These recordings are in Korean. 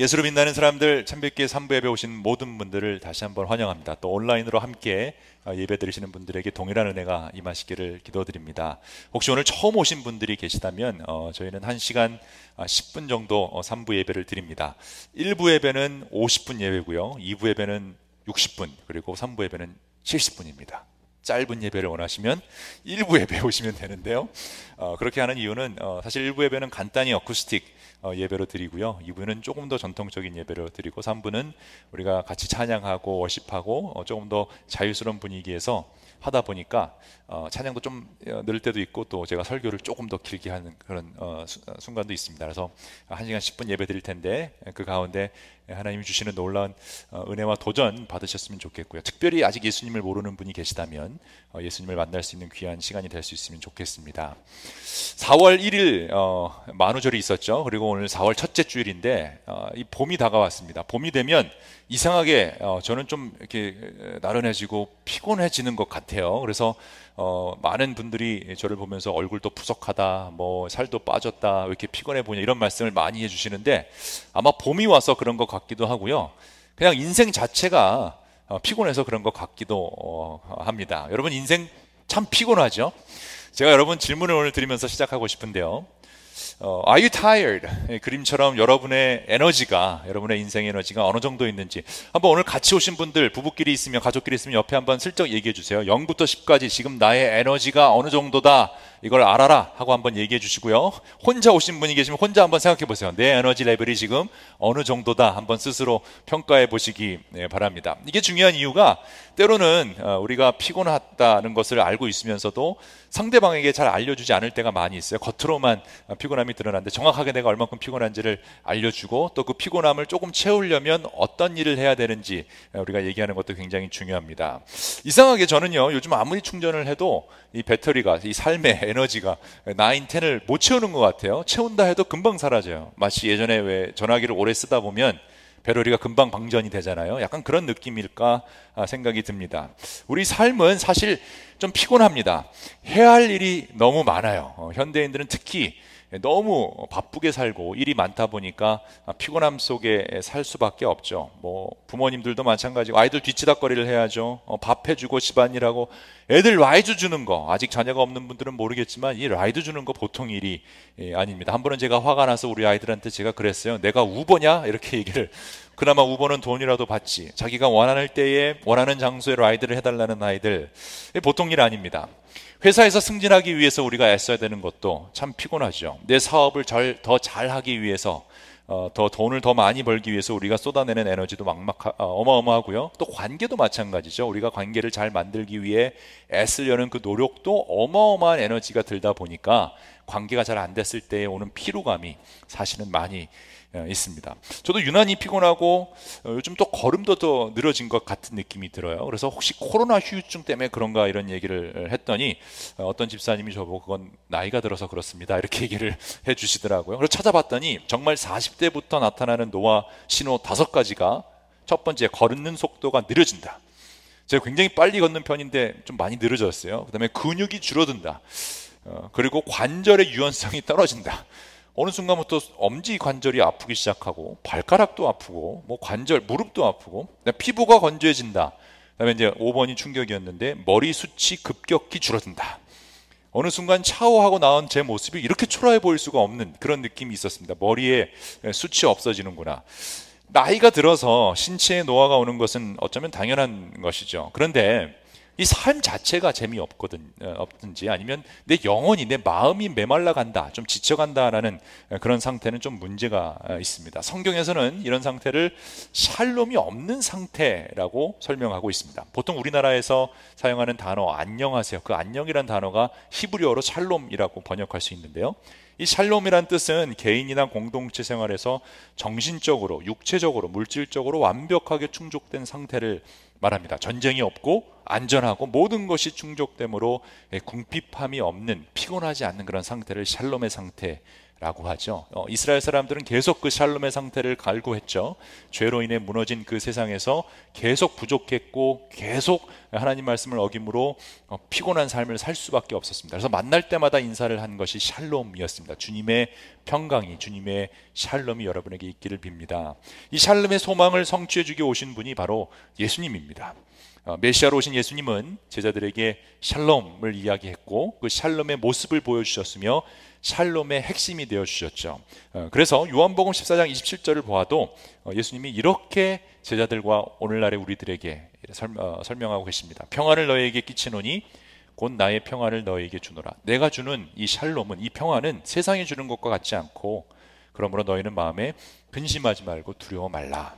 예수로 빛나는 사람들 참뵙기의 3부 예배 오신 모든 분들을 다시 한번 환영합니다. 또 온라인으로 함께 어, 예배 드리시는 분들에게 동일한 은혜가 임하시기를 기도드립니다. 혹시 오늘 처음 오신 분들이 계시다면 어, 저희는 1시간 10분 아, 정도 3부 어, 예배를 드립니다. 1부 예배는 50분 예배고요. 2부 예배는 60분 그리고 3부 예배는 70분입니다. 짧은 예배를 원하시면 1부 예배 오시면 되는데요. 어, 그렇게 하는 이유는 어, 사실 1부 예배는 간단히 어쿠스틱 어, 예배로 드리고요. 2부는 조금 더 전통적인 예배로 드리고 3부는 우리가 같이 찬양하고 워십하고 어, 조금 더 자유스러운 분위기에서 하다 보니까 어, 찬양도 좀 어, 늘 때도 있고 또 제가 설교를 조금 더 길게 하는 그런 어, 수, 어, 순간도 있습니다. 그래서 1시간 10분 예배 드릴 텐데 그 가운데 하나님이 주시는 놀라운 어, 은혜와 도전 받으셨으면 좋겠고요. 특별히 아직 예수님을 모르는 분이 계시다면 어, 예수님을 만날 수 있는 귀한 시간이 될 수 있으면 좋겠습니다. 4월 1일 어, 만우절이 있었죠. 그리고 오늘 4월 첫째 주일인데 이 봄이 다가왔습니다. 봄이 되면 이상하게 저는 좀 이렇게 나른해지고 피곤해지는 것 같아요. 그래서 어, 많은 분들이 저를 보면서 얼굴도 푸석하다, 뭐 살도 빠졌다, 왜 이렇게 피곤해 보냐 이런 말씀을 많이 해주시는데 아마 봄이 와서 그런 것 같 기도 하고요. 그냥 인생 자체가 어, 피곤해서 그런 것 같기도 어, 합니다. 여러분 인생 참 피곤하죠? 제가 여러분 질문을 오늘 드리면서 시작하고 싶은데요. 어, Are you tired? 그림처럼 여러분의 에너지가 여러분의 인생 에너지가 어느 정도 있는지 한번 오늘 같이 오신 분들 부부끼리 있으면 가족끼리 있으면 옆에 한번 슬쩍 얘기해 주세요. 0부터 10까지 지금 나의 에너지가 어느 정도다 이걸 알아라 하고 한번 얘기해 주시고요. 혼자 오신 분이 계시면 혼자 한번 생각해 보세요. 내 에너지 레벨이 지금 어느 정도다 한번 스스로 평가해 보시기 네, 바랍니다. 이게 중요한 이유가 때로는 어, 우리가 피곤하다는 것을 알고 있으면서도 상대방에게 잘 알려주지 않을 때가 많이 있어요. 겉으로만 피곤함이 드러나는데 정확하게 내가 얼마큼 피곤한지를 알려주고 또 그 피곤함을 조금 채우려면 어떤 일을 해야 되는지 우리가 얘기하는 것도 굉장히 중요합니다. 이상하게 저는요 요즘 아무리 충전을 해도 이 배터리가 이 삶의 에너지가 9, 10을 못 채우는 것 같아요. 채운다 해도 금방 사라져요. 마치 예전에 왜 전화기를 오래 쓰다 보면 배터리가 금방 방전이 되잖아요. 약간 그런 느낌일까 아, 생각이 듭니다. 우리 삶은 사실 좀 피곤합니다. 해야 할 일이 너무 많아요. 어, 현대인들은 특히 너무 바쁘게 살고 일이 많다 보니까 피곤함 속에 살 수밖에 없죠. 뭐 부모님들도 마찬가지고 아이들 뒤치다거리를 해야죠. 어, 밥 해주고 집안일하고 애들 라이드 주는 거 아직 자녀가 없는 분들은 모르겠지만 이 라이드 주는 거 보통 일이 예, 아닙니다. 한 번은 제가 화가 나서 우리 아이들한테 제가 그랬어요. 내가 우버냐 이렇게 얘기를 그나마 우버는 돈이라도 받지. 자기가 원하는 때에 원하는 장소에 라이드를 해달라는 아이들 보통 일 아닙니다. 회사에서 승진하기 위해서 우리가 애써야 되는 것도 참 피곤하죠. 내 사업을 더 잘하기 위해서 어, 더 돈을 더 많이 벌기 위해서 우리가 쏟아내는 에너지도 막막 어, 어마어마하고요. 또 관계도 마찬가지죠. 우리가 관계를 잘 만들기 위해 애쓰려는 그 노력도 어마어마한 에너지가 들다 보니까 관계가 잘 안 됐을 때 오는 피로감이 사실은 많이 어, 있습니다. 저도 유난히 피곤하고 어, 요즘 또 걸음도 더 늘어진 것 같은 느낌이 들어요. 그래서 혹시 코로나 휴유증 때문에 그런가 이런 얘기를 했더니 어, 어떤 집사님이 저보고 그건 나이가 들어서 그렇습니다. 이렇게 얘기를 해 주시더라고요. 그래서 찾아봤더니 정말 40대부터 나타나는 노화 신호 다섯 가지가 첫 번째 걷는 속도가 느려진다. 제가 굉장히 빨리 걷는 편인데 좀 많이 느려졌어요. 그다음에 근육이 줄어든다. 그리고 관절의 유연성이 떨어진다. 어느 순간부터 엄지 관절이 아프기 시작하고 발가락도 아프고 뭐 관절 무릎도 아프고 피부가 건조해진다. 그다음에 이제 5번이 충격이었는데 머리 숱이 급격히 줄어든다. 어느 순간 샤워하고 나온 제 모습이 이렇게 초라해 보일 수가 없는 그런 느낌이 있었습니다. 머리에 숱이 없어지는구나. 나이가 들어서 신체의 노화가 오는 것은 어쩌면 당연한 것이죠. 그런데 이 삶 자체가 재미없거든 어, 없든지 아니면 내 영혼이 내 마음이 메말라 간다 좀 지쳐 간다라는 그런 상태는 좀 문제가 어, 있습니다. 성경에서는 이런 상태를 샬롬이 없는 상태라고 설명하고 있습니다. 보통 우리나라에서 사용하는 단어 안녕하세요. 그 안녕이란 단어가 히브리어로 샬롬이라고 번역할 수 있는데요. 이 샬롬이란 뜻은 개인이나 공동체 생활에서 정신적으로, 육체적으로, 물질적으로 완벽하게 충족된 상태를 말합니다. 전쟁이 없고 안전하고 모든 것이 충족되므로 궁핍함이 없는 피곤하지 않는 그런 상태를 샬롬의 상태 라고 하죠. 어, 이스라엘 사람들은 계속 그 샬롬의 상태를 갈구했죠. 죄로 인해 무너진 그 세상에서 계속 부족했고 계속 하나님 말씀을 어김으로 어, 피곤한 삶을 살 수밖에 없었습니다. 그래서 만날 때마다 인사를 한 것이 샬롬이었습니다. 주님의 평강이 주님의 샬롬이 여러분에게 있기를 빕니다. 이 샬롬의 소망을 성취해 주기 오신 분이 바로 예수님입니다. 어, 메시아로 오신 예수님은 제자들에게 샬롬을 이야기했고 그 샬롬의 모습을 보여주셨으며 샬롬의 핵심이 되어 주셨죠. 어, 그래서 요한복음 14장 27절을 보아도 어, 예수님이 이렇게 제자들과 오늘날의 우리들에게 설명하고 계십니다. 평안을 너희에게 끼치노니 곧 나의 평안을 너희에게 주노라. 내가 주는 이 샬롬은 이 평안은 세상이 주는 것과 같지 않고 그러므로 너희는 마음에 근심하지 말고 두려워 말라.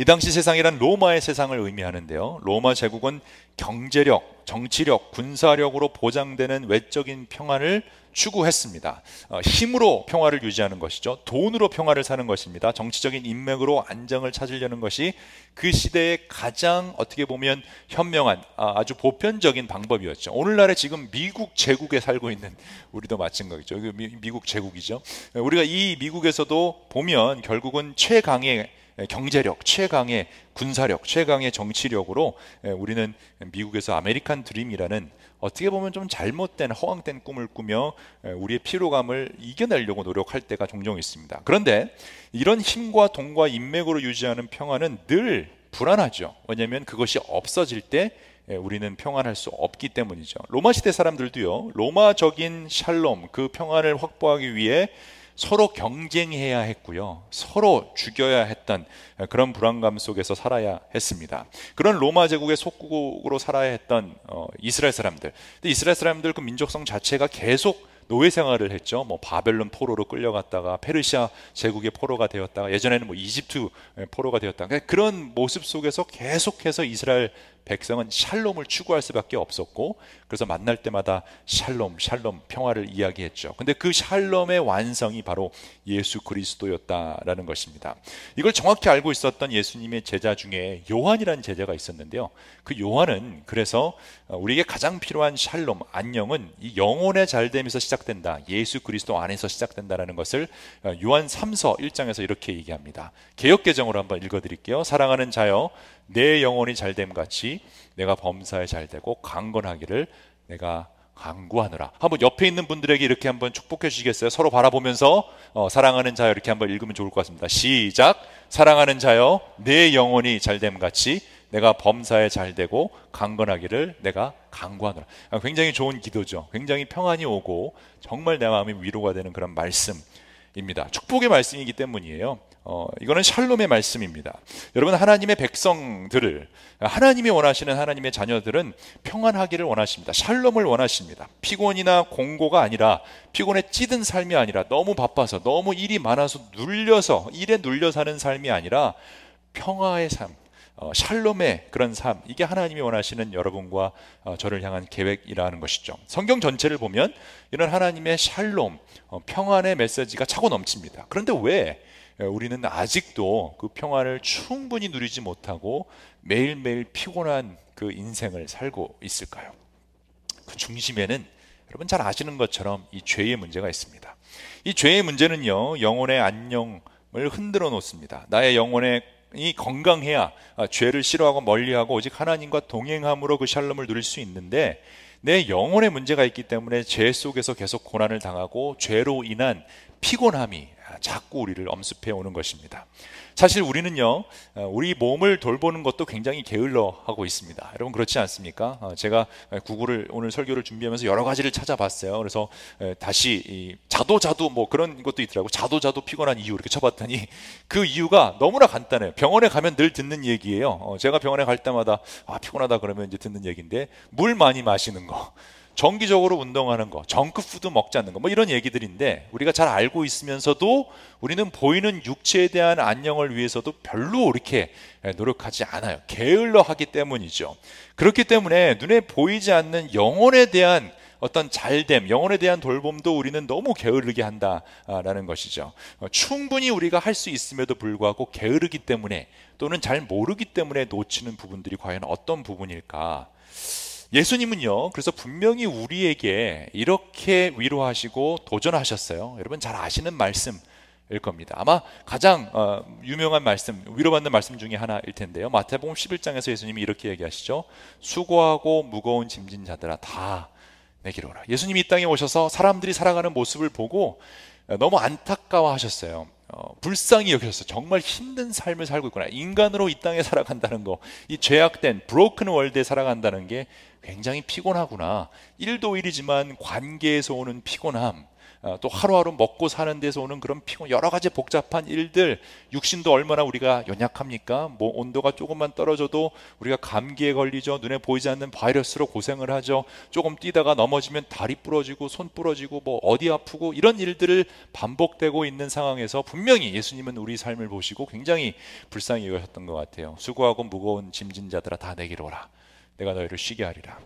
이 당시 세상이란 로마의 세상을 의미하는데요. 로마 제국은 경제력, 정치력, 군사력으로 보장되는 외적인 평안을 추구했습니다. 어, 힘으로 평화를 유지하는 것이죠. 돈으로 평화를 사는 것입니다. 정치적인 인맥으로 안정을 찾으려는 것이 그 시대의 가장 어떻게 보면 현명한 아, 주 보편적인 방법이었죠. 오늘날에 지금 미국 제국에 살고 있는 우리도 마찬가지죠. 미국 제국이죠. 우리가 이 미국에서도 보면 결국은 최강의 경제력, 최강의 군사력, 최강의 정치력으로 우리는 미국에서 아메리칸 드림이라는 어떻게 보면 좀 잘못된 허황된 꿈을 꾸며 우리의 피로감을 이겨내려고 노력할 때가 종종 있습니다. 그런데 이런 힘과 돈과 인맥으로 유지하는 평화는 늘 불안하죠. 왜냐하면 그것이 없어질 때 우리는 평안할 수 없기 때문이죠. 로마 시대 사람들도요, 로마적인 샬롬, 그 평안을 확보하기 위해 서로 경쟁해야 했고요. 서로 죽여야 했던 그런 불안감 속에서 살아야 했습니다. 그런 로마 제국의 속국으로 살아야 했던 어, 이스라엘 사람들. 근데 이스라엘 사람들 그 민족성 자체가 계속 노예 생활을 했죠. 뭐 바벨론 포로로 끌려갔다가 페르시아 제국의 포로가 되었다가 예전에는 뭐 이집트 포로가 되었다가 그런 모습 속에서 계속해서 이스라엘 백성은 샬롬을 추구할 수밖에 없었고 그래서 만날 때마다 샬롬, 샬롬 평화를 이야기했죠. 근데 그 샬롬의 완성이 바로 예수 그리스도였다라는 것입니다. 이걸 정확히 알고 있었던 예수님의 제자 중에 요한이라는 제자가 있었는데요. 그 요한은 그래서 우리에게 가장 필요한 샬롬, 안녕은 이 영혼의 잘됨에서 시작된다. 예수 그리스도 안에서 시작된다라는 것을 요한 3서 1장에서 이렇게 얘기합니다. 개혁 개정으로 한번 읽어 드릴게요. 사랑하는 자여 내 영혼이 잘됨 같이 내가 범사에 잘되고 강건하기를 내가 강구하느라. 한번 옆에 있는 분들에게 이렇게 한번 축복해 주시겠어요? 서로 바라보면서 어, 사랑하는 자여 이렇게 한번 읽으면 좋을 것 같습니다. 시작. 사랑하는 자여 내 영혼이 잘됨 같이 내가 범사에 잘되고 강건하기를 내가 강구하느라. 아, 굉장히 좋은 기도죠. 굉장히 평안이 오고 정말 내 마음이 위로가 되는 그런 말씀입니다. 축복의 말씀이기 때문이에요. 어, 이거는 샬롬의 말씀입니다. 여러분 하나님의 백성들을 하나님이 원하시는 하나님의 자녀들은 평안하기를 원하십니다. 샬롬을 원하십니다. 피곤이나 공고가 아니라 피곤에 찌든 삶이 아니라 너무 바빠서 너무 일이 많아서 눌려서 일에 눌려 사는 삶이 아니라 평화의 삶, 어, 샬롬의 그런 삶 이게 하나님이 원하시는 여러분과 어, 저를 향한 계획이라는 것이죠. 성경 전체를 보면 이런 하나님의 샬롬, 어, 평안의 메시지가 차고 넘칩니다. 그런데 왜 예, 우리는 아직도 그 평화를 충분히 누리지 못하고 매일매일 피곤한 그 인생을 살고 있을까요? 그 중심에는 여러분 잘 아시는 것처럼 이 죄의 문제가 있습니다. 이 죄의 문제는요, 영혼의 안녕을 흔들어 놓습니다. 나의 영혼의 이 건강해야 아, 죄를 싫어하고 멀리하고 오직 하나님과 동행함으로 그 샬롬을 누릴 수 있는데 내 영혼의 문제가 있기 때문에 죄 속에서 계속 고난을 당하고 죄로 인한 피곤함이 자꾸 우리를 엄습해 오는 것입니다. 사실 우리는요, 어, 우리 몸을 돌보는 것도 굉장히 게을러 하고 있습니다. 여러분 그렇지 않습니까? 어, 제가 구글을 오늘 설교를 준비하면서 여러 가지를 찾아봤어요. 그래서 다시 자도 자도 뭐 그런 것도 있더라고. 자도 자도 피곤한 이유 이렇게 쳐봤더니 그 이유가 너무나 간단해요. 병원에 가면 늘 듣는 얘기예요. 어, 제가 병원에 갈 때마다 아 피곤하다 그러면 이제 듣는 얘기인데 물 많이 마시는 거. 정기적으로 운동하는 거, 정크푸드 먹지 않는 거, 뭐 이런 얘기들인데 우리가 잘 알고 있으면서도 우리는 보이는 육체에 대한 안녕을 위해서도 별로 이렇게 노력하지 않아요. 게을러 하기 때문이죠. 그렇기 때문에 눈에 보이지 않는 영혼에 대한 어떤 잘됨, 영혼에 대한 돌봄도 우리는 너무 게으르게 한다라는 것이죠. 어, 충분히 우리가 할 수 있음에도 불구하고 게으르기 때문에 또는 잘 모르기 때문에 놓치는 부분들이 과연 어떤 부분일까? 예수님은요, 그래서 분명히 우리에게 이렇게 위로하시고 도전하셨어요. 여러분 잘 아시는 말씀. 일 겁니다. 아마 가장 어, 유명한 말씀, 위로받는 말씀 중에 하나일 텐데요. 마태복음 11장에서 예수님이 이렇게 얘기하시죠. 수고하고 무거운 짐진 자들아 다 내게로 오라. 예수님이 이 땅에 오셔서 사람들이 살아가는 모습을 보고 너무 안타까워하셨어요. 어, 불쌍히 여기셨어요. 정말 힘든 삶을 살고 있구나. 인간으로 이 땅에 살아간다는 거, 이 죄악된 브로큰 월드에 살아간다는 게 굉장히 피곤하구나. 일도 일이지만 관계에서 오는 피곤함, 어, 또 하루하루 먹고 사는 데서 오는 그런 피곤 여러 가지 복잡한 일들 육신도 얼마나 우리가 연약합니까? 뭐 온도가 조금만 떨어져도 우리가 감기에 걸리죠. 눈에 보이지 않는 바이러스로 고생을 하죠. 조금 뛰다가 넘어지면 다리 부러지고 손 부러지고 뭐 어디 아프고 이런 일들을 반복되고 있는 상황에서 분명히 예수님은 우리 삶을 보시고 굉장히 불쌍히 여겼던 것 같아요. 수고하고 무거운 짐진 자들아 다 내게로 오라. 내가 너희를 쉬게 하리라.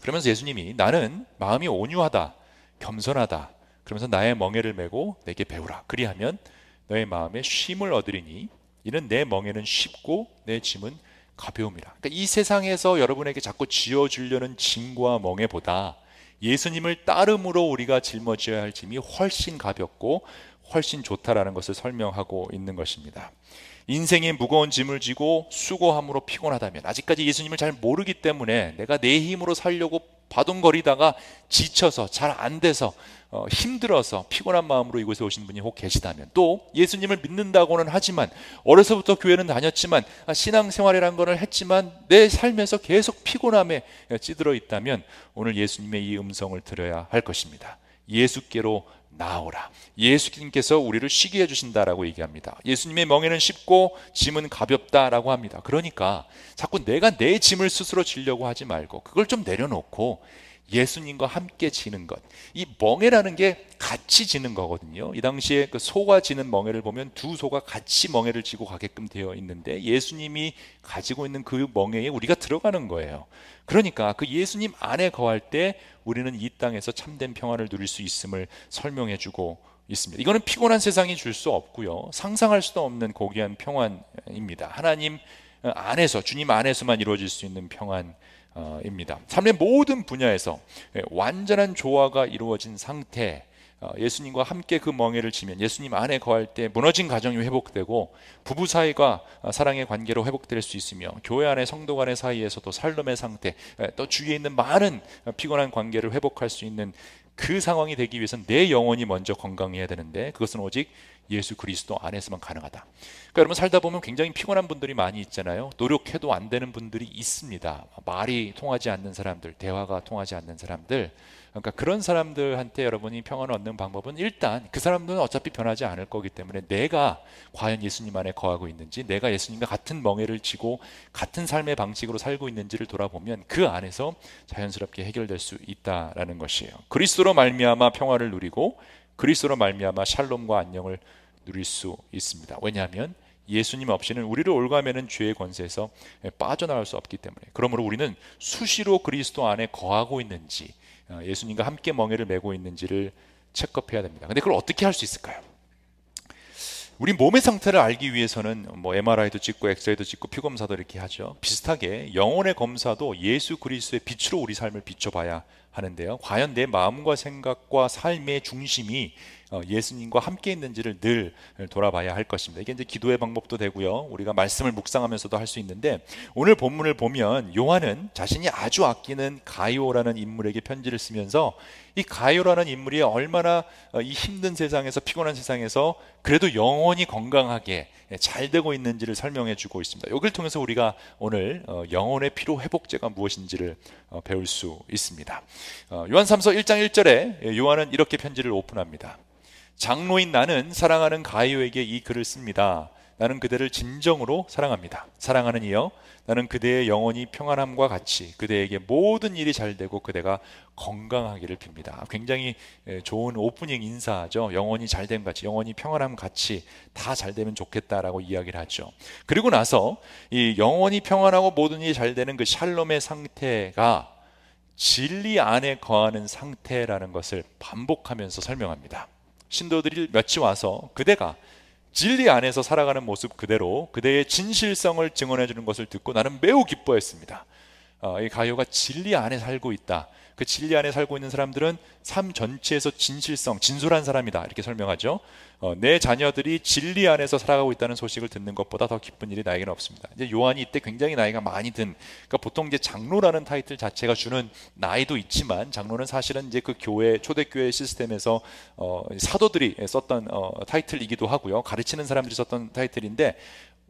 그러면서 예수님이 나는 마음이 온유하다, 겸손하다, 그러면서 나의 멍에를 메고 내게 배우라. 그리하면 너의 마음에 쉼을 얻으리니 이는 내 멍에는 쉽고 내 짐은 가벼움이라. 그러니까 이 세상에서 여러분에게 자꾸 지어주려는 짐과 멍에보다 예수님을 따름으로 우리가 짊어져야 할 짐이 훨씬 가볍고 훨씬 좋다라는 것을 설명하고 있는 것입니다. 인생의 무거운 짐을 지고 수고함으로 피곤하다면 아직까지 예수님을 잘 모르기 때문에 내가 내 힘으로 살려고 바둥거리다가 지쳐서 잘 안 돼서 어, 힘들어서 피곤한 마음으로 이곳에 오신 분이 혹 계시다면 또 예수님을 믿는다고는 하지만 어려서부터 교회는 다녔지만 아, 신앙생활이란 거를 했지만 내 삶에서 계속 피곤함에 찌들어 있다면 오늘 예수님의 이 음성을 들어야 할 것입니다. 예수께로 나오라. 예수님께서 우리를 쉬게 해주신다라고 얘기합니다. 예수님의 멍에는 쉽고 짐은 가볍다라고 합니다. 그러니까 자꾸 내가 내 짐을 스스로 지려고 하지 말고 그걸 좀 내려놓고 예수님과 함께 지는 것. 이 멍에라는 게 같이 지는 거거든요. 이 당시에 그 소가 지는 멍에를 보면 두 소가 같이 멍에를 지고 가게끔 되어 있는데 예수님이 가지고 있는 그 멍에에 우리가 들어가는 거예요. 그러니까 그 예수님 안에 거할 때 우리는 이 땅에서 참된 평화를 누릴 수 있음을 설명해 주고 있습니다. 이거는 피곤한 세상이 줄 수 없고요. 상상할 수도 없는 고귀한 평안입니다. 하나님 안에서 주님 안에서만 이루어질 수 있는 평안 입니다. 삶의 모든 분야에서 예, 완전한 조화가 이루어진 상태, 어, 예수님과 함께 그 멍에를 치면 예수님 안에 거할 때 무너진 가정이 회복되고 부부 사이가 어, 사랑의 관계로 회복될 수 있으며 교회 안에 성도 간의 사이에서도 살림의 상태 예, 또 주위에 있는 많은 어, 피곤한 관계를 회복할 수 있는 그 상황이 되기 위해서는 내 영혼이 먼저 건강해야 되는데 그것은 오직 예수 그리스도 안에서만 가능하다. 그러니까 여러분 살다 보면 굉장히 피곤한 분들이 많이 있잖아요. 노력해도 안 되는 분들이 있습니다. 말이 통하지 않는 사람들, 대화가 통하지 않는 사람들. 그러니까 그런 사람들한테 여러분이 평안을 얻는 방법은 일단 그 사람들은 어차피 변하지 않을 거기 때문에 내가 과연 예수님 안에 거하고 있는지, 내가 예수님과 같은 멍에를 지고 같은 삶의 방식으로 살고 있는지를 돌아보면 그 안에서 자연스럽게 해결될 수 있다라는 것이에요. 그리스도로 말미암아 평화를 누리고 그리스도로 말미암아 샬롬과 안녕을 누릴 수 있습니다. 왜냐하면 예수님 없이는 우리를 올가매는 죄의 권세에서 빠져나갈 수 없기 때문에 그러므로 우리는 수시로 그리스도 안에 거하고 있는지 어, 예수님과 함께 멍에를 메고 있는지를 체크해야 됩니다. 근데 그걸 어떻게 할 수 있을까요? 우리 몸의 상태를 알기 위해서는 뭐 MRI도 찍고 엑스레이도 찍고 피 검사도 이렇게 하죠. 비슷하게 영혼의 검사도 예수 그리스도의 빛으로 우리 삶을 비춰봐야 하는데요. 과연 내 마음과 생각과 삶의 중심이 어, 예수님과 함께 있는지를 늘 돌아봐야 할 것입니다. 이게 이제 기도의 방법도 되고요. 우리가 말씀을 묵상하면서도 할 수 있는데 오늘 본문을 보면 요한은 자신이 아주 아끼는 가이오라는 인물에게 편지를 쓰면서 이 가이오라는 인물이 얼마나 어, 이 힘든 세상에서 피곤한 세상에서 그래도 영원히 건강하게 잘 되고 있는지를 설명해 주고 있습니다. 여기를 통해서 우리가 오늘 어, 영혼의 피로 회복제가 무엇인지를 배울 수 있습니다. 요한삼서 1장 1절에 요한은 이렇게 편지를 오픈합니다. 장로인 나는 사랑하는 가이오에게 이 글을 씁니다. 나는 그대를 진정으로 사랑합니다. 사랑하는 이여, 나는 그대의 영원히 평안함과 같이 그대에게 모든 일이 잘 되고 그대가 건강하기를 빕니다. 굉장히 좋은 오프닝 인사죠. 영원히 잘됨 같이, 영원히 평안함 같이 다 잘 되면 좋겠다라고 이야기를 하죠. 그리고 나서 이 영원히 평안하고 모든 일이 잘 되는 그 샬롬의 상태가 진리 안에 거하는 상태라는 것을 반복하면서 설명합니다. 신도들이 몇이 와서 그대가 진리 안에서 살아가는 모습 그대로 그대의 진실성을 증언해 주는 것을 듣고 나는 매우 기뻐했습니다. 어, 이 가요가 진리 안에 살고 있다. 그 진리 안에 살고 있는 사람들은 삶 전체에서 진실성, 진솔한 사람이다. 이렇게 설명하죠. 어, 내 자녀들이 진리 안에서 살아가고 있다는 소식을 듣는 것보다 더 기쁜 일이 나에게는 없습니다. 이제 요한이 이때 굉장히 나이가 많이 든, 그러니까 보통 이제 장로라는 타이틀 자체가 주는 나이도 있지만 장로는 사실은 이제 그 교회 초대교회 시스템에서 어, 사도들이 썼던 어, 타이틀이기도 하고요. 가르치는 사람들이 썼던 타이틀인데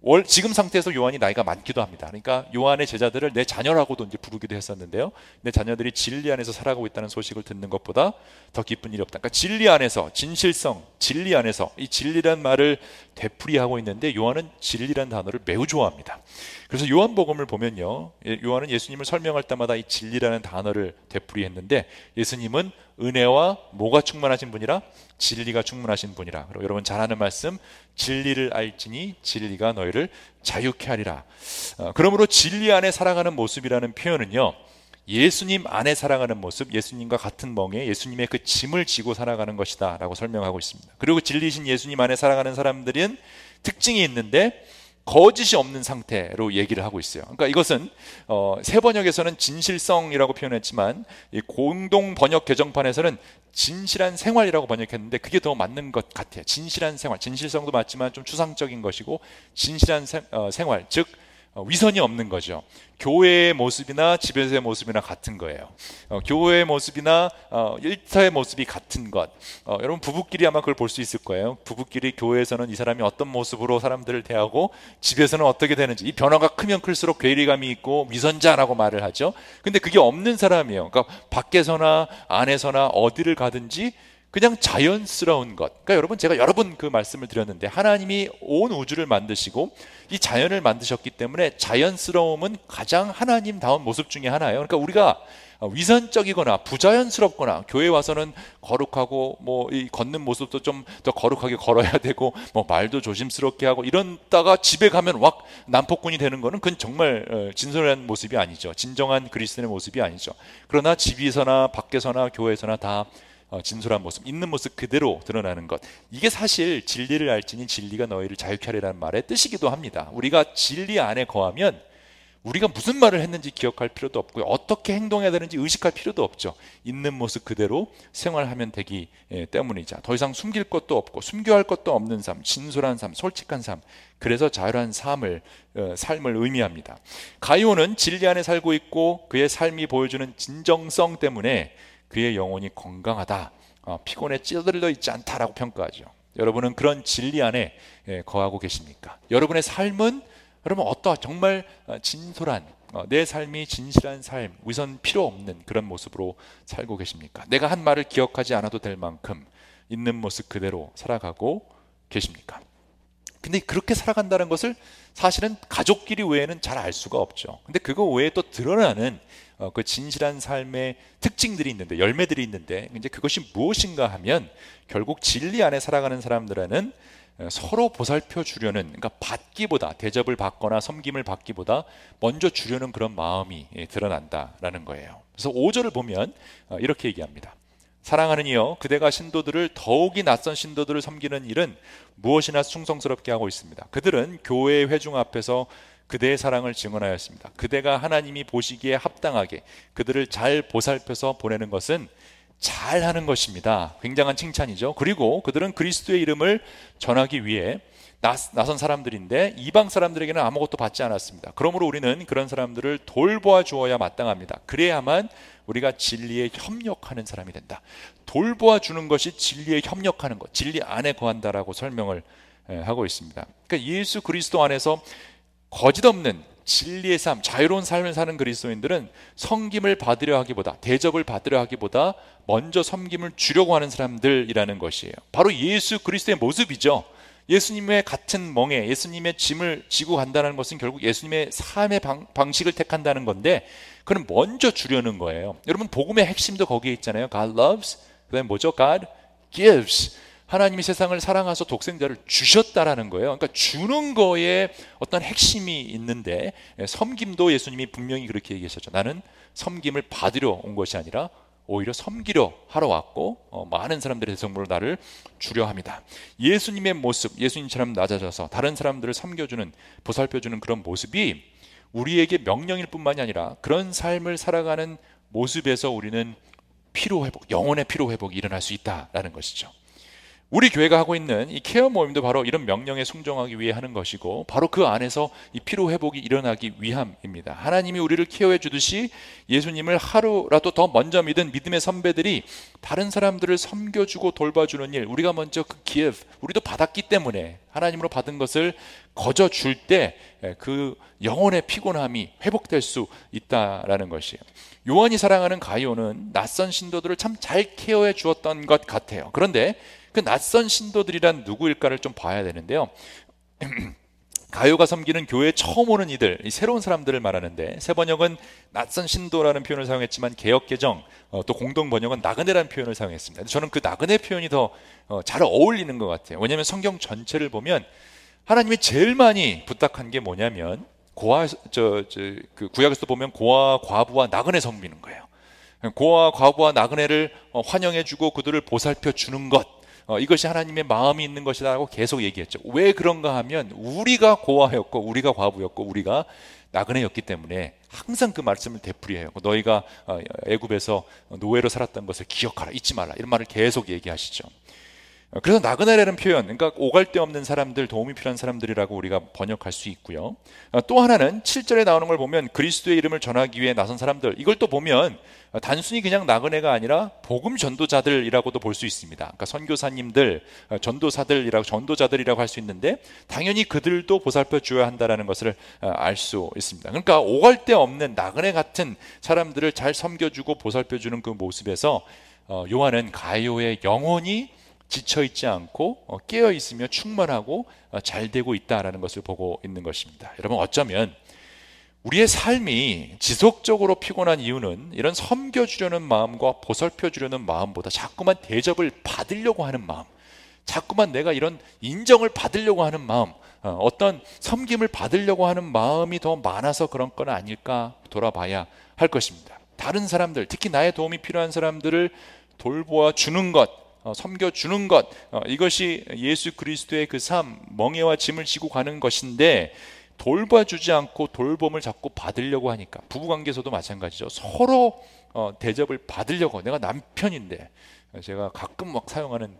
월 지금 상태에서 요한이 나이가 많기도 합니다. 그러니까 요한의 제자들을 내 자녀라고도 이제 부르기도 했었는데요. 내 자녀들이 진리 안에서 살아가고 있다는 소식을 듣는 것보다 더 기쁜 일이 없다. 그러니까 진리 안에서 진실성, 진리 안에서 이 진리란 말을 되풀이하고 있는데 요한은 진리란 단어를 매우 좋아합니다. 그래서 요한복음을 보면요. 예, 요한은 예수님을 설명할 때마다 이 진리라는 단어를 되풀이했는데 예수님은 은혜와 뭐가 충만하신 분이라 진리가 충만하신 분이라. 그리고 여러분 잘 아는 말씀 진리를 알지니 진리가 너희를 자유케 하리라. 어, 그러므로 진리 안에 살아가는 모습이라는 표현은요. 예수님 안에 살아가는 모습, 예수님과 같은 멍에 예수님의 그 짐을 지고 살아가는 것이다라고 설명하고 있습니다. 그리고 진리신 예수님 안에 살아가는 사람들은 특징이 있는데 거짓이 없는 상태로 얘기를 하고 있어요. 그러니까 이것은 어, 새 번역에서는 진실성이라고 표현했지만 이 공동 번역 개정판에서는 진실한 생활이라고 번역했는데 그게 더 맞는 것 같아요. 진실한 생활, 진실성도 맞지만 좀 추상적인 것이고 진실한 세, 어, 생활, 즉 어, 위선이 없는 거죠. 교회의 모습이나 집에서의 모습이나 같은 거예요. 어, 교회의 모습이나 어, 일터의 모습이 같은 것. 어, 여러분 부부끼리 아마 그걸 볼 수 있을 거예요. 부부끼리 교회에서는 이 사람이 어떤 모습으로 사람들을 대하고 집에서는 어떻게 되는지 이 변화가 크면 클수록 괴리감이 있고 위선자라고 말을 하죠. 근데 그게 없는 사람이에요. 그러니까 밖에서나 안에서나 어디를 가든지 그냥 자연스러운 것. 그러니까 여러분 제가 여러 번 그 말씀을 드렸는데 하나님이 온 우주를 만드시고 이 자연을 만드셨기 때문에 자연스러움은 가장 하나님다운 모습 중에 하나예요. 그러니까 우리가 위선적이거나 부자연스럽거나 교회 와서는 거룩하고 뭐 이 걷는 모습도 좀 더 거룩하게 걸어야 되고 뭐 말도 조심스럽게 하고 이런다가 집에 가면 왁 난폭군이 되는 거는 그건 정말 어, 진솔한 모습이 아니죠. 진정한 그리스도의 모습이 아니죠. 그러나 집에서나 밖에서나 교회에서나 다 어, 진솔한 모습, 있는 모습 그대로 드러나는 것. 이게 사실 진리를 알지니 진리가 너희를 자유케 하리라는 말의 뜻이기도 합니다. 우리가 진리 안에 거하면 우리가 무슨 말을 했는지 기억할 필요도 없고요. 어떻게 행동해야 되는지 의식할 필요도 없죠. 있는 모습 그대로 생활하면 되기 예, 때문이자 더 이상 숨길 것도 없고 숨겨할 것도 없는 삶, 진솔한 삶, 솔직한 삶. 그래서 자유한 삶을 어, 삶을 의미합니다. 가이오는 진리 안에 살고 있고 그의 삶이 보여주는 진정성 때문에 그의 영혼이 건강하다, 어, 피곤에 찌들려 있지 않다라고 평가하죠. 여러분은 그런 진리 안에 예, 거하고 계십니까? 여러분의 삶은 여러분 어떠 정말 어, 진솔한 어, 내 삶이 진실한 삶, 위선 필요 없는 그런 모습으로 살고 계십니까? 내가 한 말을 기억하지 않아도 될 만큼 있는 모습 그대로 살아가고 계십니까? 근데 그렇게 살아간다는 것을 사실은 가족끼리 외에는 잘 알 수가 없죠. 근데 그거 외에 또 드러나는 어, 그 진실한 삶의 특징들이 있는데 열매들이 있는데 이제 그것이 무엇인가 하면 결국 진리 안에 살아가는 사람들에는 어, 서로 보살펴 주려는 그러니까 받기보다 대접을 받거나 섬김을 받기보다 먼저 주려는 그런 마음이 예, 드러난다라는 거예요. 그래서 5절을 보면 어, 이렇게 얘기합니다. 사랑하는 이여 그대가 신도들을 더욱이 낯선 신도들을 섬기는 일은 무엇이나 충성스럽게 하고 있습니다. 그들은 교회의 회중 앞에서 그대의 사랑을 증언하였습니다. 그대가 하나님이 보시기에 합당하게 그들을 잘 보살펴서 보내는 것은 잘 하는 것입니다. 굉장한 칭찬이죠. 그리고 그들은 그리스도의 이름을 전하기 위해 나선 사람들인데 이방 사람들에게는 아무것도 받지 않았습니다. 그러므로 우리는 그런 사람들을 돌보아 주어야 마땅합니다. 그래야만 우리가 진리에 협력하는 사람이 된다. 돌보아 주는 것이 진리에 협력하는 것, 진리 안에 거한다라고 설명을 하고 있습니다. 그러니까 예수 그리스도 안에서 거짓 없는 진리의 삶, 자유로운 삶을 사는 그리스도인들은 섬김을 받으려 하기보다 대접을 받으려 하기보다 먼저 섬김을 주려고 하는 사람들이라는 것이에요. 바로 예수 그리스도의 모습이죠. 예수님의 같은 멍에 예수님의 짐을 지고 간다는 것은 결국 예수님의 삶의 방, 방식을 택한다는 건데 그는 먼저 주려는 거예요. 여러분 복음의 핵심도 거기에 있잖아요. God loves. 그다음에 뭐죠? God gives. 하나님이 세상을 사랑하셔 독생자를 주셨다라는 거예요. 그러니까 주는 거에 어떤 핵심이 있는데 예, 섬김도 예수님이 분명히 그렇게 얘기하셨죠. 나는 섬김을 받으려 온 것이 아니라 오히려 섬기려 하러 왔고 어, 많은 사람들의 대성물로 나를 주려 합니다. 예수님의 모습, 예수님처럼 낮아져서 다른 사람들을 섬겨주는 보살펴주는 그런 모습이 우리에게 명령일 뿐만이 아니라 그런 삶을 살아가는 모습에서 우리는 피로 회복, 영혼의 피로 회복이 일어날 수 있다라는 것이죠. 우리 교회가 하고 있는 이 케어 모임도 바로 이런 명령에 순종하기 위해 하는 것이고 바로 그 안에서 이 피로 회복이 일어나기 위함입니다. 하나님이 우리를 케어해 주듯이 예수님을 하루라도 더 먼저 믿은 믿음의 선배들이 다른 사람들을 섬겨 주고 돌봐주는 일 우리가 먼저 그 기업 우리도 받았기 때문에 하나님으로 받은 것을 거저 줄 때 그 영혼의 피곤함이 회복될 수 있다라는 것이에요. 요한이 사랑하는 가이오는 낯선 신도들을 참 잘 케어해 주었던 것 같아요. 그런데 그 낯선 신도들이란 누구일까를 좀 봐야 되는데요. 가요가 섬기는 교회에 처음 오는 이들, 새로운 사람들을 말하는데 새 번역은 낯선 신도라는 표현을 사용했지만 개혁 개정 어, 또 공동 번역은 나그네라는 표현을 사용했습니다. 저는 그 나그네 표현이 더잘 어, 어울리는 것 같아요. 왜냐하면 성경 전체를 보면 하나님이 제일 많이 부탁한 게 뭐냐면 고아 저그 구약에서 보면 고아 과부와 나그네 섬기는 거예요. 고아 과부와 나그네를 어, 환영해주고 그들을 보살펴 주는 것 어, 이것이 하나님의 마음이 있는 것이라고 계속 얘기했죠. 왜 그런가 하면 우리가 고아였고 우리가 과부였고 우리가 나그네였기 때문에 항상 그 말씀을 되풀이해요. 너희가 어, 애굽에서 노예로 살았던 것을 기억하라, 잊지 말라 이런 말을 계속 얘기하시죠. 어, 그래서 나그네라는 표현, 그러니까 오갈 데 없는 사람들, 도움이 필요한 사람들이라고 우리가 번역할 수 있고요. 어, 또 하나는 7절에 나오는 걸 보면 그리스도의 이름을 전하기 위해 나선 사람들, 이걸 또 보면 어, 단순히 그냥 나그네가 아니라 복음 전도자들이라고도 볼 수 있습니다. 그러니까 선교사님들, 전도사들이라고 전도자들이라고 할 수 있는데 당연히 그들도 보살펴 줘야 한다라는 것을 알 수 있습니다. 그러니까 오갈 데 없는 나그네 같은 사람들을 잘 섬겨주고 보살펴 주는 그 모습에서 요한은 가요의 영혼이 지쳐 있지 않고 어, 깨어 있으며 충만하고 어, 잘 되고 있다라는 것을 보고 있는 것입니다. 여러분 어쩌면 우리의 삶이 지속적으로 피곤한 이유는 이런 섬겨주려는 마음과 보살펴주려는 마음보다 자꾸만 대접을 받으려고 하는 마음, 자꾸만 내가 이런 인정을 받으려고 하는 마음, 어, 어떤 섬김을 받으려고 하는 마음이 더 많아서 그런 건 아닐까 돌아봐야 할 것입니다. 다른 사람들, 특히 나의 도움이 필요한 사람들을 돌보아 주는 것, 어, 섬겨주는 것. 어, 이것이 예수 그리스도의 그 삶 멍에와 짐을 지고 가는 것인데 돌봐주지 않고 돌봄을 자꾸 받으려고 하니까 부부관계에서도 마찬가지죠. 서로 어, 대접을 받으려고. 내가 남편인데 제가 가끔 막 사용하는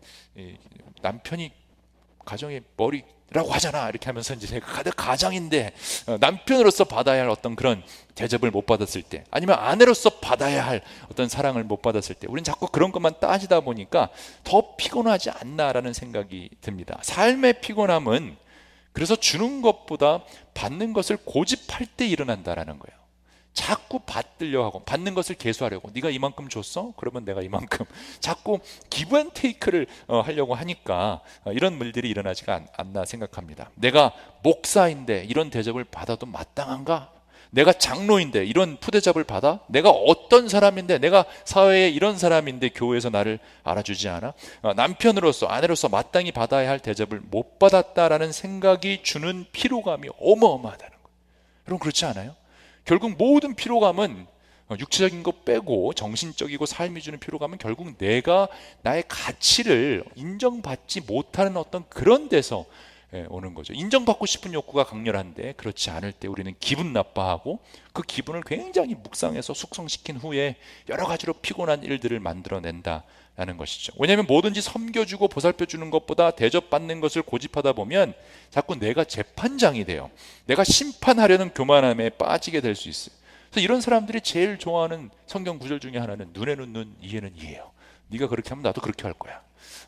남편이 가정의 머리 라고 하잖아. 이렇게 하면서 이제 제가 가장인데 어, 남편으로서 받아야 할 어떤 그런 대접을 못 받았을 때 아니면 아내로서 받아야 할 어떤 사랑을 못 받았을 때 우리는 자꾸 그런 것만 따지다 보니까 더 피곤하지 않나라는 생각이 듭니다. 삶의 피곤함은 그래서 주는 것보다 받는 것을 고집할 때 일어난다라는 거예요 자꾸 받으려 하고 받는 것을 계수하려고 네가 이만큼 줬어? 그러면 내가 이만큼 자꾸 기브 테이크를 어, 하려고 하니까 어, 이런 일들이 일어나지가 않, 나 생각합니다. 내가 목사인데 이런 대접을 받아도 마땅한가? 내가 장로인데 이런 푸대접을 받아? 내가 어떤 사람인데 내가 사회에 이런 사람인데 교회에서 나를 알아주지 않아? 어, 남편으로서 아내로서 마땅히 받아야 할 대접을 못 받았다라는 생각이 주는 피로감이 어마어마하다는 거예요. 여러분 그렇지 않아요? 결국 모든 피로감은 육체적인 것 빼고 정신적이고 삶이 주는 피로감은 결국 내가 나의 가치를 인정받지 못하는 어떤 그런 데서 예, 오는 거죠. 인정받고 싶은 욕구가 강렬한데 그렇지 않을 때 우리는 기분 나빠하고 그 기분을 굉장히 묵상해서 숙성시킨 후에 여러 가지로 피곤한 일들을 만들어낸다 라는 것이죠. 왜냐하면 뭐든지 섬겨주고 보살펴 주는 것보다 대접받는 것을 고집하다 보면 자꾸 내가 재판장이 돼요. 내가 심판하려는 교만함에 빠지게 될 수 있어요. 그래서 이런 사람들이 제일 좋아하는 성경 구절 중에 하나는 눈에는 눈, 이에는 이에요. 네가 그렇게 하면 나도 그렇게 할 거야.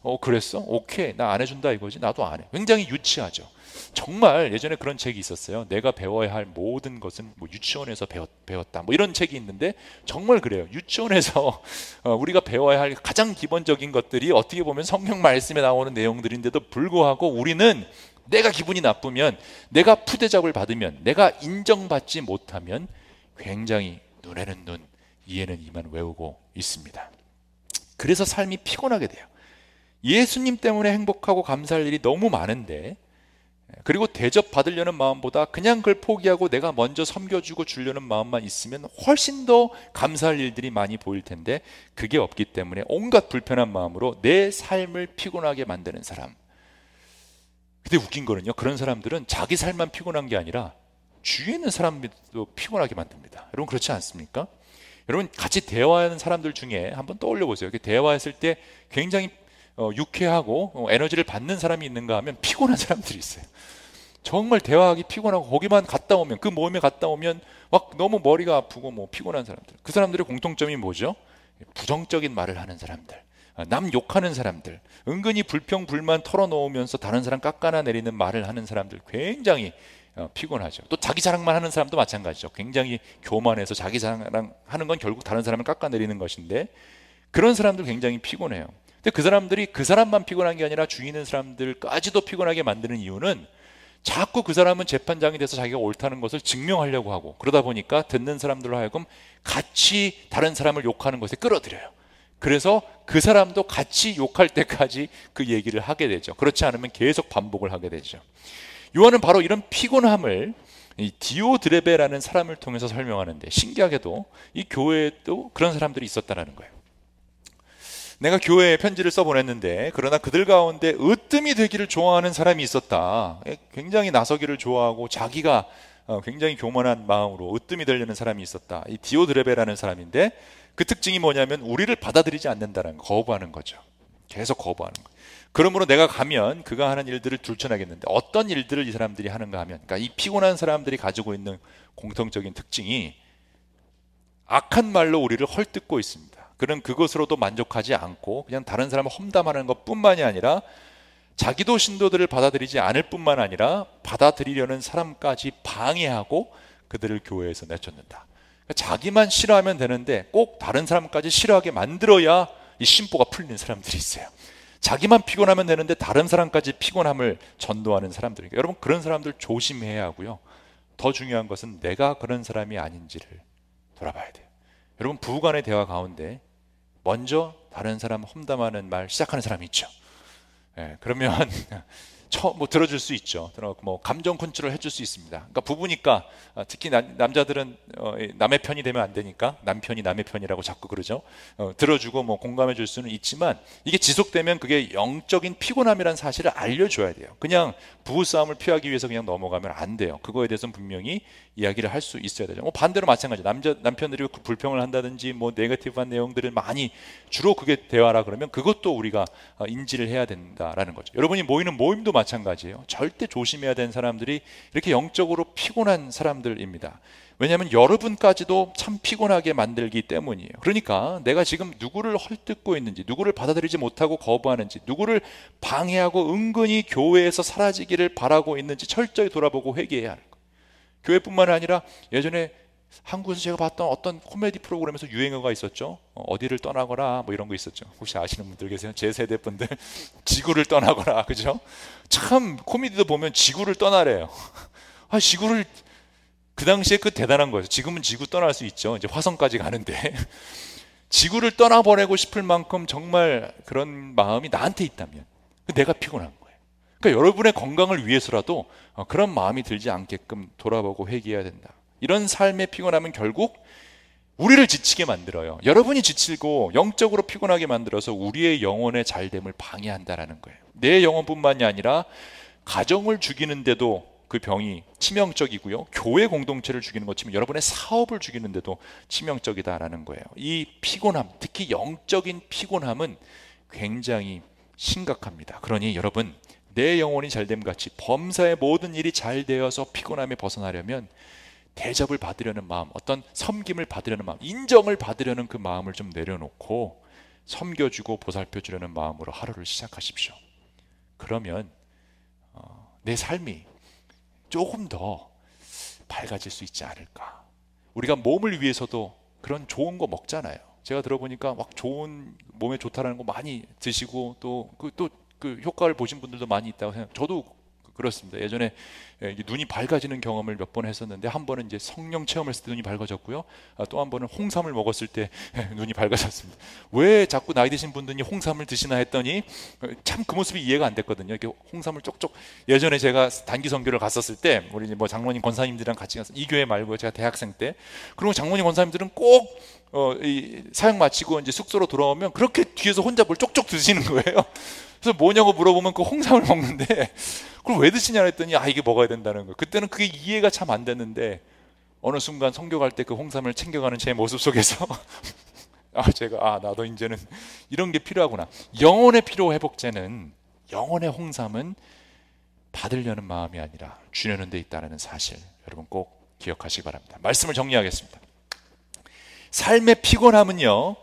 어 그랬어? 오케이 나 안 해준다 이거지 나도 안 해. 굉장히 유치하죠. 정말 예전에 그런 책이 있었어요. 내가 배워야 할 모든 것은 뭐 유치원에서 배웠, 배웠다. 뭐 이런 책이 있는데 정말 그래요. 유치원에서 어, 우리가 배워야 할 가장 기본적인 것들이 어떻게 보면 성경 말씀에 나오는 내용들인데도 불구하고 우리는 내가 기분이 나쁘면 내가 푸대접을 받으면 내가 인정받지 못하면 굉장히 눈에는 눈, 이에는 이만 외우고 있습니다. 그래서 삶이 피곤하게 돼요. 예수님 때문에 행복하고 감사할 일이 너무 많은데 그리고 대접 받으려는 마음보다 그냥 그걸 포기하고 내가 먼저 섬겨주고 주려는 마음만 있으면 훨씬 더 감사할 일들이 많이 보일 텐데 그게 없기 때문에 온갖 불편한 마음으로 내 삶을 피곤하게 만드는 사람. 근데 웃긴 거는요. 그런 사람들은 자기 삶만 피곤한 게 아니라 주위에 있는 사람들도 피곤하게 만듭니다. 여러분 그렇지 않습니까? 여러분 같이 대화하는 사람들 중에 한번 떠올려 보세요. 대화했을 때 굉장히 어, 유쾌하고 어, 에너지를 받는 사람이 있는가 하면 피곤한 사람들이 있어요. 정말 대화하기 피곤하고 거기만 갔다 오면 그 모임에 갔다 오면 막 너무 머리가 아프고 뭐 피곤한 사람들. 그 사람들의 공통점이 뭐죠? 부정적인 말을 하는 사람들. 아, 남 욕하는 사람들, 은근히 불평 불만 털어놓으면서 다른 사람 깎아나 내리는 말을 하는 사람들 굉장히 어, 피곤하죠. 또 자기 자랑만 하는 사람도 마찬가지죠. 굉장히 교만해서 자기 자랑하는 건 결국 다른 사람을 깎아내리는 것인데 그런 사람들 굉장히 피곤해요. 근데 그 사람들이 그 사람만 피곤한 게 아니라 있는 사람들까지도 피곤하게 만드는 이유는 자꾸 그 사람은 재판장이 돼서 자기가 옳다는 것을 증명하려고 하고 그러다 보니까 듣는 사람들로 하여금 같이 다른 사람을 욕하는 것에 끌어들여요. 그래서 그 사람도 같이 욕할 때까지 그 얘기를 하게 되죠. 그렇지 않으면 계속 반복을 하게 되죠. 요한은 바로 이런 피곤함을 이 디오드레베라는 사람을 통해서 설명하는데 신기하게도 이 교회에도 그런 사람들이 있었다라는 거예요. 내가 교회에 편지를 써 보냈는데 그러나 그들 가운데 으뜸이 되기를 좋아하는 사람이 있었다. 굉장히 나서기를 좋아하고 자기가 어, 굉장히 교만한 마음으로 으뜸이 되려는 사람이 있었다. 이 디오드레베라는 사람인데 그 특징이 뭐냐면 우리를 받아들이지 않는다는 거, 거부하는 거죠. 계속 거부하는 거. 그러므로 내가 가면 그가 하는 일들을 둘쳐나겠는데 어떤 일들을 이 사람들이 하는가 하면 그러니까 이 피곤한 사람들이 가지고 있는 공통적인 특징이 악한 말로 우리를 헐뜯고 있습니다. 그는 그것으로도 만족하지 않고 그냥 다른 사람을 험담하는 것 뿐만이 아니라 자기도 신도들을 받아들이지 않을 뿐만 아니라 받아들이려는 사람까지 방해하고 그들을 교회에서 내쫓는다. 그러니까 자기만 싫어하면 되는데 꼭 다른 사람까지 싫어하게 만들어야 이 심보가 풀리는 사람들이 있어요. 자기만 피곤하면 되는데 다른 사람까지 피곤함을 전도하는 사람들이니까 여러분 그런 사람들 조심해야 하고요. 더 중요한 것은 내가 그런 사람이 아닌지를 돌아봐야 돼요. 여러분 부부간의 대화 가운데 먼저 다른 사람 험담하는 말 시작하는 사람이 있죠. 예, 그러면 처뭐 들어줄 수 있죠. 뭐 감정 컨트롤 해줄 수 있습니다. 그러니까 부부니까 아, 특히 나, 남자들은 어, 남의 편이 되면 안 되니까 남편이 남의 편이라고 자꾸 그러죠. 어, 들어주고 뭐 공감해줄 수는 있지만 이게 지속되면 그게 영적인 피곤함이라는 사실을 알려줘야 돼요. 그냥 부부 싸움을 피하기 위해서 그냥 넘어가면 안 돼요. 그거에 대해서는 분명히 이야기를 할 수 있어야 되죠. 뭐 반대로 마찬가지. 남자 남편들이 그 불평을 한다든지 뭐 네거티브한 내용들을 많이 주로 그게 대화라 그러면 그것도 우리가 어, 인지를 해야 된다라는 거죠. 여러분이 모이는 모임도 마찬가지예요. 절대 조심해야 되는 사람들이 이렇게 영적으로 피곤한 사람들입니다. 왜냐하면 여러분까지도 참 피곤하게 만들기 때문이에요. 그러니까 내가 지금 누구를 헐뜯고 있는지, 누구를 받아들이지 못하고 거부하는지, 누구를 방해하고 은근히 교회에서 사라지기를 바라고 있는지 철저히 돌아보고 회개해야 할 거예요. 교회뿐만 아니라 예전에 한국에서 제가 봤던 어떤 코미디 프로그램에서 유행어가 있었죠. 어, 어디를 떠나거라 뭐 이런 거 있었죠. 혹시 아시는 분들 계세요? 제 세대 분들 지구를 떠나거라 그죠? 참 코미디도 보면 지구를 떠나래요. 아 지구를 그 당시에 그 대단한 거예요. 지금은 지구 떠날 수 있죠. 이제 화성까지 가는데 지구를 떠나보내고 싶을 만큼 정말 그런 마음이 나한테 있다면 내가 피곤한 거예요. 그러니까 여러분의 건강을 위해서라도 어, 그런 마음이 들지 않게끔 돌아보고 회개해야 된다. 이런 삶의 피곤함은 결국 우리를 지치게 만들어요. 여러분이 지치고 영적으로 피곤하게 만들어서 우리의 영혼의 잘됨을 방해한다라는 거예요. 내 영혼뿐만이 아니라 가정을 죽이는데도 그 병이 치명적이고요. 교회 공동체를 죽이는 것처럼 여러분의 사업을 죽이는데도 치명적이다라는 거예요. 이 피곤함, 특히 영적인 피곤함은 굉장히 심각합니다. 그러니 여러분 내 영혼이 잘됨 같이 범사의 모든 일이 잘 되어서 피곤함에 벗어나려면 대접을 받으려는 마음, 어떤 섬김을 받으려는 마음, 인정을 받으려는 그 마음을 좀 내려놓고 섬겨주고 보살펴 주려는 마음으로 하루를 시작하십시오. 그러면 어, 내 삶이 조금 더 밝아질 수 있지 않을까. 우리가 몸을 위해서도 그런 좋은 거 먹잖아요. 제가 들어보니까 막 좋은 몸에 좋다라는 거 많이 드시고 또 그 또그 그 효과를 보신 분들도 많이 있다고 생각. 저도 그렇습니다. 예전에 예, 눈이 밝아지는 경험을 몇 번 했었는데 한 번은 이제 성령 체험을 했을 때 눈이 밝아졌고요. 아, 또한 번은 홍삼을 먹었을 때 예, 눈이 밝아졌습니다. 왜 자꾸 나이 드신 분들이 홍삼을 드시나 했더니 어, 참그 모습이 이해가 안 됐거든요. 이렇게 홍삼을 쪽쪽 예전에 제가 단기 선교를 갔었을 때 우리 뭐 장로님 권사님들이랑 같이 가서 이 교회 말고 제가 대학생 때 그리고 장로님 권사님들은 꼭 어, 이 사역 마치고 이제 숙소로 돌아오면 그렇게 뒤에서 혼자 뭘 쪽쪽 드시는 거예요. 그래서 뭐냐고 물어보면 그 홍삼을 먹는데 그걸 왜 드시냐 했더니 아 이게 먹어야 된다는 거. 그때는 그게 이해가 참 안 됐는데 어느 순간 성교 갈 때 그 홍삼을 챙겨가는 제 모습 속에서 아 제가 아 나도 이제는 이런 게 필요하구나. 영혼의 피로 회복제는 영혼의 홍삼은 받으려는 마음이 아니라 주려는 데 있다는 사실 여러분 꼭 기억하시기 바랍니다. 말씀을 정리하겠습니다. 삶의 피곤함은요.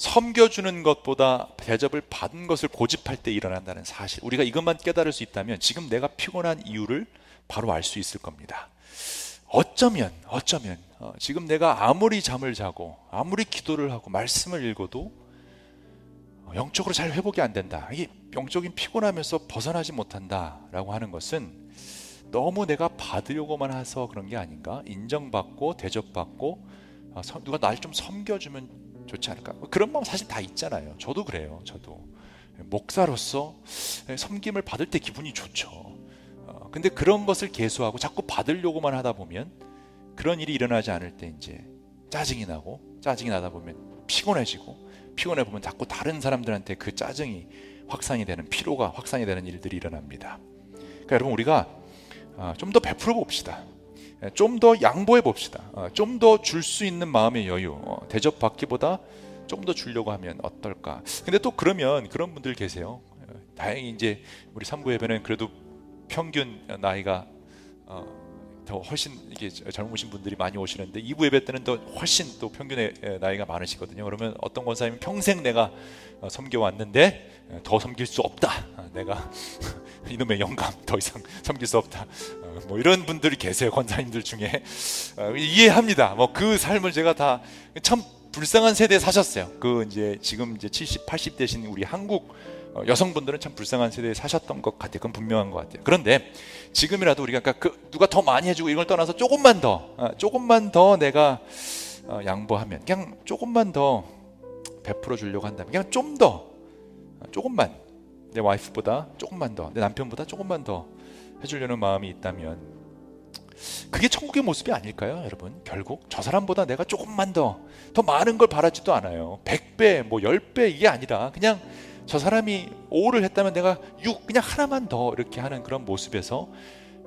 섬겨주는 것보다 대접을 받은 것을 고집할 때 일어난다는 사실. 우리가 이것만 깨달을 수 있다면 지금 내가 피곤한 이유를 바로 알 수 있을 겁니다. 어쩌면, 어쩌면, 어, 지금 내가 아무리 잠을 자고, 아무리 기도를 하고, 말씀을 읽어도 영적으로 잘 회복이 안 된다. 이게 영적인 피곤하면서 벗어나지 못한다라고 하는 것은 너무 내가 받으려고만 해서 그런 게 아닌가? 인정받고 대접받고 아, 누가 날 좀 섬겨주면 좋지 않을까? 그런 마음 사실 다 있잖아요. 저도 그래요. 저도 목사로서 섬김을 받을 때 기분이 좋죠. 어, 근데 그런 것을 계수하고 자꾸 받으려고만 하다 보면 그런 일이 일어나지 않을 때 이제 짜증이 나고 짜증이 나다 보면 피곤해지고 피곤해 보면 자꾸 다른 사람들한테 그 짜증이 확산이 되는 피로가 확산이 되는 일들이 일어납니다. 그러니까 여러분 우리가 아, 좀더 베풀어 봅시다. 예, 좀더 양보해 봅시다. 아, 좀더 줄 수 있는 마음의 여유, 어, 대접 받기보다 좀 더 주려고 하면 어떨까? 근데 또 그러면 그런 분들 계세요. 어, 다행히 이제 우리 삼부 예배는 그래도 평균 나이가 어, 더 훨씬 이게 젊으신 분들이 많이 오시는데 2부 예배 때는 더 훨씬 또 평균의 나이가 많으시거든요. 그러면 어떤 권사님 평생 내가 섬겨 왔는데 더 섬길 수 없다. 내가 이놈의 영감 더 이상 섬길 수 없다. 뭐 이런 분들이 계세요. 권사님들 중에 이해합니다. 뭐 그 삶을 제가 다 참 불쌍한 세대에 사셨어요. 그 이제 지금 이제 70, 80 되신 우리 한국 어, 여성분들은 참 불쌍한 세대에 사셨던 것 같아요. 그건 분명한 것 같아요. 그런데 지금이라도 우리가 그 누가 더 많이 해주고 이걸 떠나서 조금만 더, 어, 조금만 더 내가 어, 양보하면 그냥 조금만 더 베풀어 주려고 한다면 그냥 좀 더, 조금만 내 와이프보다 조금만 더, 내 남편보다 조금만 더 해주려는 마음이 있다면 그게 천국의 모습이 아닐까요, 여러분? 결국 저 사람보다 내가 조금만 더, 더 많은 걸 바라지도 않아요. 100배, 뭐 10배 이게 아니라 그냥 저 사람이 5를 했다면 내가 6 그냥 하나만 더 이렇게 하는 그런 모습에서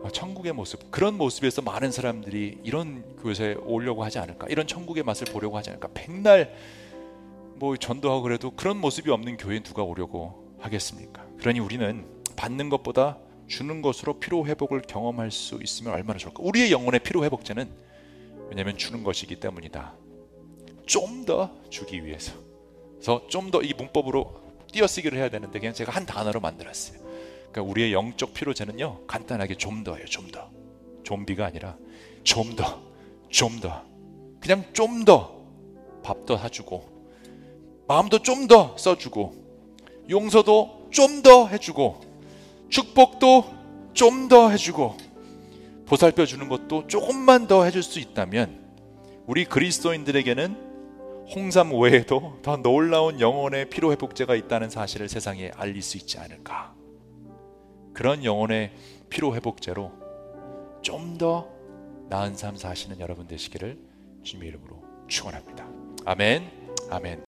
어, 천국의 모습 그런 모습에서 많은 사람들이 이런 교회에 오려고 하지 않을까 이런 천국의 맛을 보려고 하지 않을까 백날 뭐 전도하고 그래도 그런 모습이 없는 교회에 누가 오려고 하겠습니까 그러니 우리는 받는 것보다 주는 것으로 피로 회복을 경험할 수 있으면 얼마나 좋을까 우리의 영혼의 피로 회복제는 왜냐하면 주는 것이기 때문이다 좀 더 주기 위해서 그래서 좀 더 이 문법으로 띄어쓰기를 해야 되는데 그냥 제가 한 단어로 만들었어요. 그러니까 우리의 영적 피로제는요 간단하게 좀 더예요, 좀 더. 좀비가 아니라 좀 더, 좀 더. 그냥 좀 더 밥도 사주고 마음도 좀 더 써주고 용서도 좀 더 해주고 축복도 좀 더 해주고 보살펴 주는 것도 조금만 더 해줄 수 있다면 우리 그리스도인들에게는 홍삼 외에도 더 놀라운 영혼의 피로 회복제가 있다는 사실을 세상에 알릴 수 있지 않을까? 그런 영혼의 피로 회복제로 좀 더 나은 삶 사시는 여러분 되시기를 주님의 이름으로 축원합니다. 아멘. 아멘.